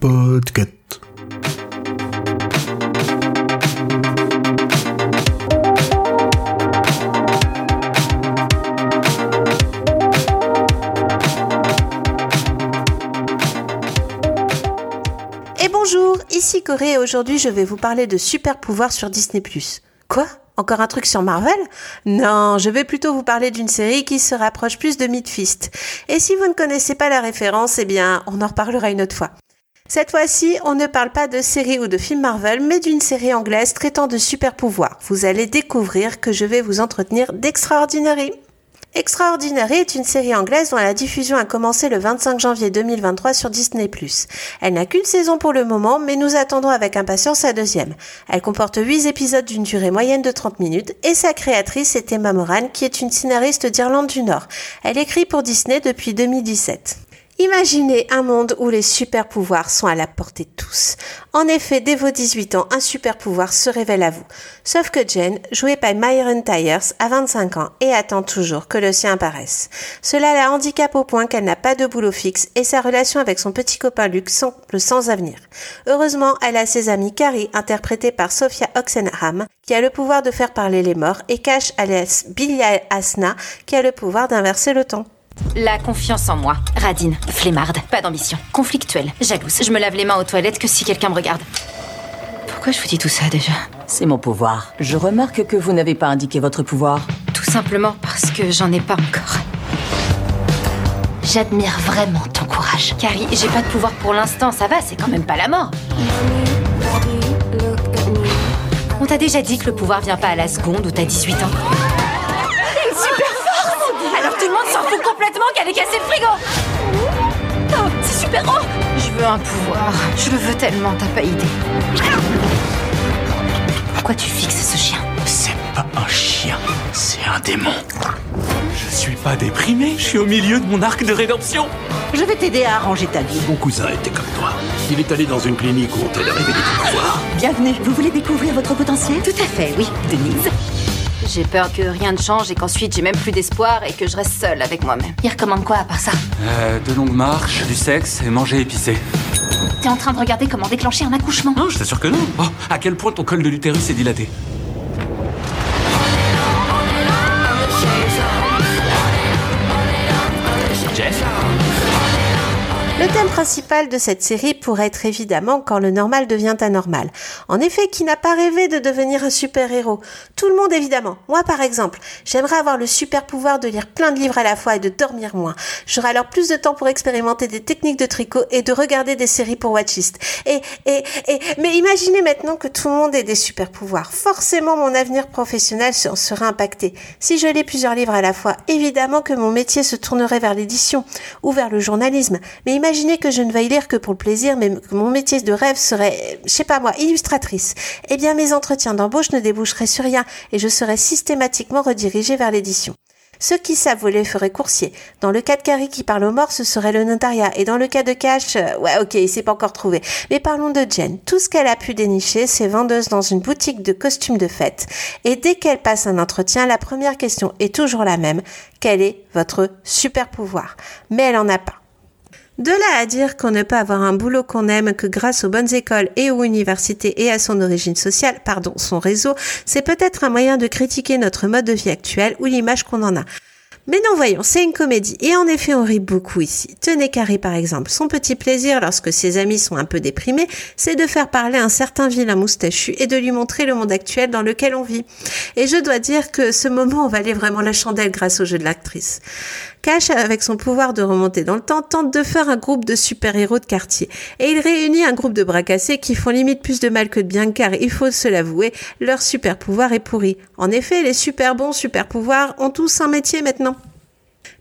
Podcast. Et bonjour, ici Corée et aujourd'hui je vais vous parler de super pouvoirs sur Disney+. Quoi? Encore un truc sur Marvel? Non, je vais plutôt vous parler d'une série qui se rapproche plus de Midfist. Et si vous ne connaissez pas la référence, eh bien, on en reparlera une autre fois. Cette fois-ci, on ne parle pas de série ou de film Marvel, mais d'une série anglaise traitant de super pouvoirs. Vous allez découvrir que je vais vous entretenir d'Extraordinary. Extraordinary est une série anglaise dont la diffusion a commencé le 25 janvier 2023 sur Disney+. Elle n'a qu'une saison pour le moment, mais nous attendons avec impatience sa deuxième. Elle comporte 8 épisodes d'une durée moyenne de 30 minutes et sa créatrice est Emma Moran, qui est une scénariste d'Irlande du Nord. Elle écrit pour Disney depuis 2017. Imaginez un monde où les super pouvoirs sont à la portée de tous. En effet, dès vos 18 ans, un super pouvoir se révèle à vous. Sauf que Jen, jouée par Myron Tyers, a 25 ans et attend toujours que le sien apparaisse. Cela la handicape au point qu'elle n'a pas de boulot fixe et sa relation avec son petit copain Luke semble sans avenir. Heureusement, elle a ses amis Carrie, interprétée par Sophia Oxenham, qui a le pouvoir de faire parler les morts, et Cash alias Billy Asna, qui a le pouvoir d'inverser le temps. La confiance en moi. Radine, flemmarde, pas d'ambition, conflictuelle, jalouse. Je me lave les mains aux toilettes que si quelqu'un me regarde. Pourquoi je vous dis tout ça déjà? C'est mon pouvoir. Je remarque que vous n'avez pas indiqué votre pouvoir. Tout simplement parce que j'en ai pas encore. J'admire vraiment ton courage. Carrie, j'ai pas de pouvoir pour l'instant, ça va, c'est quand même pas la mort. On t'a déjà dit que le pouvoir vient pas à la seconde où t'as 18 ans alors tout le monde s'en fout complètement qu'elle ait cassé le frigo Oh, c'est super haut Je veux un pouvoir. Je le veux tellement, t'as pas idée. Pourquoi tu fixes ce chien? C'est pas un chien, c'est un démon. Je suis pas déprimé, je suis au milieu de mon arc de rédemption. Je vais t'aider à arranger ta vie. Mon cousin était comme toi. Il est allé dans une clinique où on t'aide à révéler tes pouvoirs. Bienvenue. Vous voulez découvrir votre potentiel? Tout à fait, oui, Denise. J'ai peur que rien ne change et qu'ensuite j'ai même plus d'espoir et que je reste seule avec moi-même. Il recommande quoi à part ça? Euh, de longues marches, du sexe et manger épicé. T'es en train de regarder comment déclencher un accouchement? Non, je t'assure que non. Oh, à quel point ton col de l'utérus est dilaté thème principal de cette série pourrait être évidemment quand le normal devient anormal. En effet, qui n'a pas rêvé de devenir un super-héros? Tout le monde évidemment. Moi par exemple, j'aimerais avoir le super pouvoir de lire plein de livres à la fois et de dormir moins. J'aurais alors plus de temps pour expérimenter des techniques de tricot et de regarder des séries pour Watchist. Et, et, et, mais imaginez maintenant que tout le monde ait des super pouvoirs. Forcément, mon avenir professionnel en serait impacté. Si je lis plusieurs livres à la fois, évidemment que mon métier se tournerait vers l'édition ou vers le journalisme. Mais imaginez que je ne veuille lire que pour le plaisir, mais que mon métier de rêve serait, je sais pas moi, illustratrice. Eh bien, mes entretiens d'embauche ne déboucheraient sur rien et je serais systématiquement redirigée vers l'édition. Ceux qui savent voler feraient coursier. Dans le cas de Carrie qui parle aux morts, ce serait le notariat. Et dans le cas de Cash, euh, ouais, ok, il s'est pas encore trouvé. Mais parlons de Jen. Tout ce qu'elle a pu dénicher, c'est vendeuse dans une boutique de costumes de fête. Et dès qu'elle passe un entretien, la première question est toujours la même. Quel est votre super pouvoir? Mais elle en a pas. De là à dire qu'on ne peut avoir un boulot qu'on aime que grâce aux bonnes écoles et aux universités et à son origine sociale, pardon, son réseau, c'est peut-être un moyen de critiquer notre mode de vie actuel ou l'image qu'on en a. Mais non, voyons, c'est une comédie. Et en effet, on rit beaucoup ici. Tenez Carrie, par exemple. Son petit plaisir, lorsque ses amis sont un peu déprimés, c'est de faire parler un certain vilain moustachu et de lui montrer le monde actuel dans lequel on vit. Et je dois dire que ce moment en valait vraiment la chandelle grâce au jeu de l'actrice. Cash, avec son pouvoir de remonter dans le temps, tente de faire un groupe de super-héros de quartier. Et il réunit un groupe de bras cassés qui font limite plus de mal que de bien, car il faut se l'avouer, leur super-pouvoir est pourri. En effet, les super bons super-pouvoirs ont tous un métier maintenant.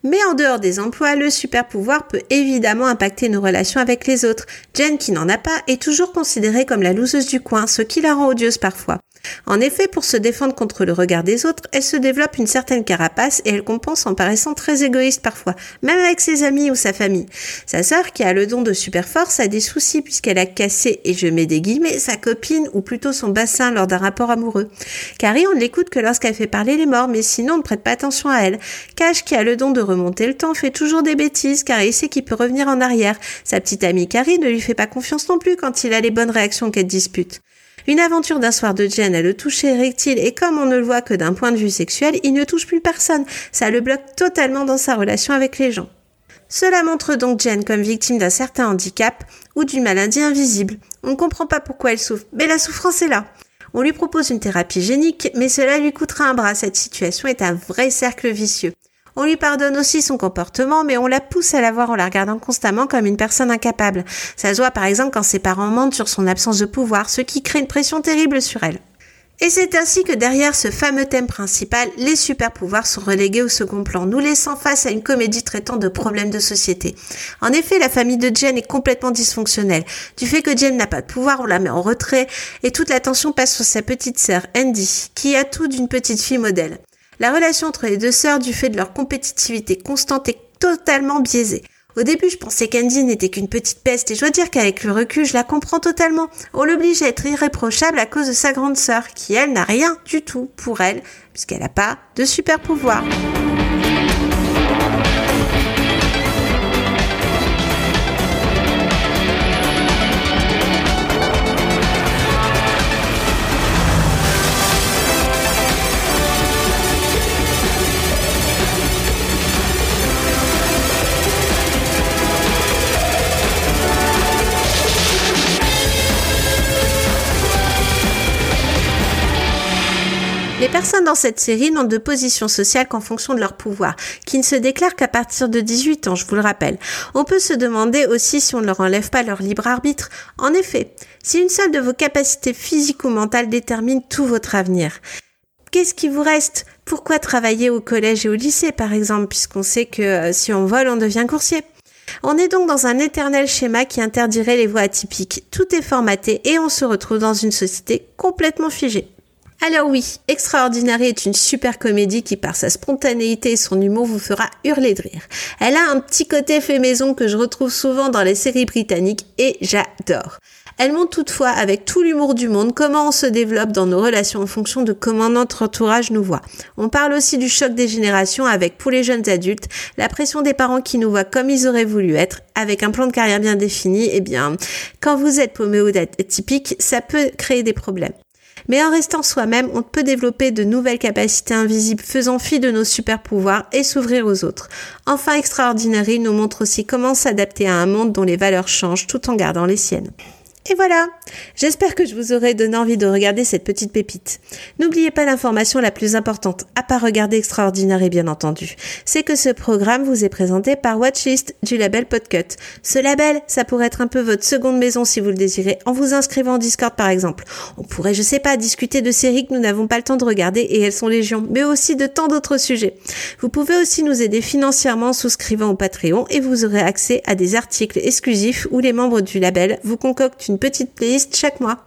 Mais en dehors des emplois, le super pouvoir peut évidemment impacter nos relations avec les autres. Jen, qui n'en a pas, est toujours considérée comme la loseuse du coin, ce qui la rend odieuse parfois. En effet, pour se défendre contre le regard des autres, elle se développe une certaine carapace et elle compense en paraissant très égoïste parfois, même avec ses amis ou sa famille. Sa sœur, qui a le don de super force, a des soucis puisqu'elle a cassé, et je mets des guillemets, sa copine ou plutôt son bassin lors d'un rapport amoureux. Carrie, on ne l'écoute que lorsqu'elle fait parler les morts, mais sinon on ne prête pas attention à elle. Cash, qui a le don de remonter le temps, fait toujours des bêtises car il sait qu'il peut revenir en arrière. Sa petite amie Carrie ne lui fait pas confiance non plus quand il a les bonnes réactions qu'elle dispute. Une aventure d'un soir de Jen a le toucher érectile et comme on ne le voit que d'un point de vue sexuel, il ne touche plus personne. Ça le bloque totalement dans sa relation avec les gens. Cela montre donc Jen comme victime d'un certain handicap ou d'une maladie invisible. On ne comprend pas pourquoi elle souffre, mais la souffrance est là. On lui propose une thérapie génique, mais cela lui coûtera un bras. Cette situation est un vrai cercle vicieux. On lui pardonne aussi son comportement, mais on la pousse à la voir en la regardant constamment comme une personne incapable. Ça se voit par exemple quand ses parents mentent sur son absence de pouvoir, ce qui crée une pression terrible sur elle. Et c'est ainsi que derrière ce fameux thème principal, les super pouvoirs sont relégués au second plan, nous laissant face à une comédie traitant de problèmes de société. En effet, la famille de Jen est complètement dysfonctionnelle. Du fait que Jen n'a pas de pouvoir, on la met en retrait et toute l'attention passe sur sa petite sœur, Andy, qui a tout d'une petite fille modèle. La relation entre les deux sœurs, du fait de leur compétitivité constante, est totalement biaisée. Au début, je pensais qu'Andy n'était qu'une petite peste et je dois dire qu'avec le recul, je la comprends totalement. On l'oblige à être irréprochable à cause de sa grande sœur, qui elle n'a rien du tout pour elle, puisqu'elle n'a pas de super pouvoir. Les personnes dans cette série n'ont de position sociale qu'en fonction de leur pouvoir, qui ne se déclarent qu'à partir de 18 ans, je vous le rappelle. On peut se demander aussi si on ne leur enlève pas leur libre arbitre. En effet, si une seule de vos capacités physiques ou mentales détermine tout votre avenir, qu'est-ce qui vous reste? Pourquoi travailler au collège et au lycée, par exemple, puisqu'on sait que euh, si on vole, on devient coursier? On est donc dans un éternel schéma qui interdirait les voies atypiques. Tout est formaté et on se retrouve dans une société complètement figée. Alors oui, Extraordinary est une super comédie qui par sa spontanéité et son humour vous fera hurler de rire. Elle a un petit côté fait maison que je retrouve souvent dans les séries britanniques et j'adore. Elle montre toutefois avec tout l'humour du monde comment on se développe dans nos relations en fonction de comment notre entourage nous voit. On parle aussi du choc des générations avec pour les jeunes adultes la pression des parents qui nous voient comme ils auraient voulu être avec un plan de carrière bien défini. Eh bien, quand vous êtes paumé ou ça peut créer des problèmes. Mais en restant soi-même, on peut développer de nouvelles capacités invisibles faisant fi de nos super pouvoirs et s'ouvrir aux autres. Enfin, Extraordinary nous montre aussi comment s'adapter à un monde dont les valeurs changent tout en gardant les siennes. Et voilà, j'espère que je vous aurai donné envie de regarder cette petite pépite. N'oubliez pas l'information la plus importante, à part regarder Extraordinary bien entendu, c'est que ce programme vous est présenté par Watchlist du label Podcut. Ce label, ça pourrait être un peu votre seconde maison si vous le désirez, en vous inscrivant en Discord par exemple. On pourrait, je sais pas, discuter de séries que nous n'avons pas le temps de regarder et elles sont légion, mais aussi de tant d'autres sujets. Vous pouvez aussi nous aider financièrement en souscrivant au Patreon et vous aurez accès à des articles exclusifs où les membres du label vous concoctent une petite playlist chaque mois.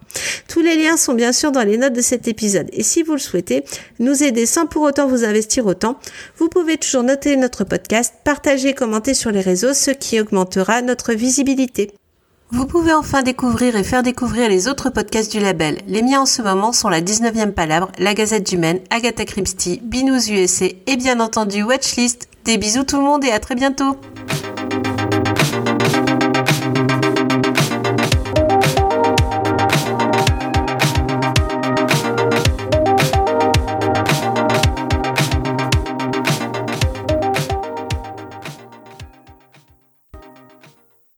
Tous les liens sont bien sûr dans les notes de cet épisode. Et si vous le souhaitez, nous aider sans pour autant vous investir autant, vous pouvez toujours noter notre podcast, partager, commenter sur les réseaux, ce qui augmentera notre visibilité. Vous pouvez enfin découvrir et faire découvrir les autres podcasts du label. Les miens en ce moment sont la 19e Palabre, La Gazette du Maine, Agatha Christie, Binous USA et bien entendu Watchlist. Des bisous tout le monde et à très bientôt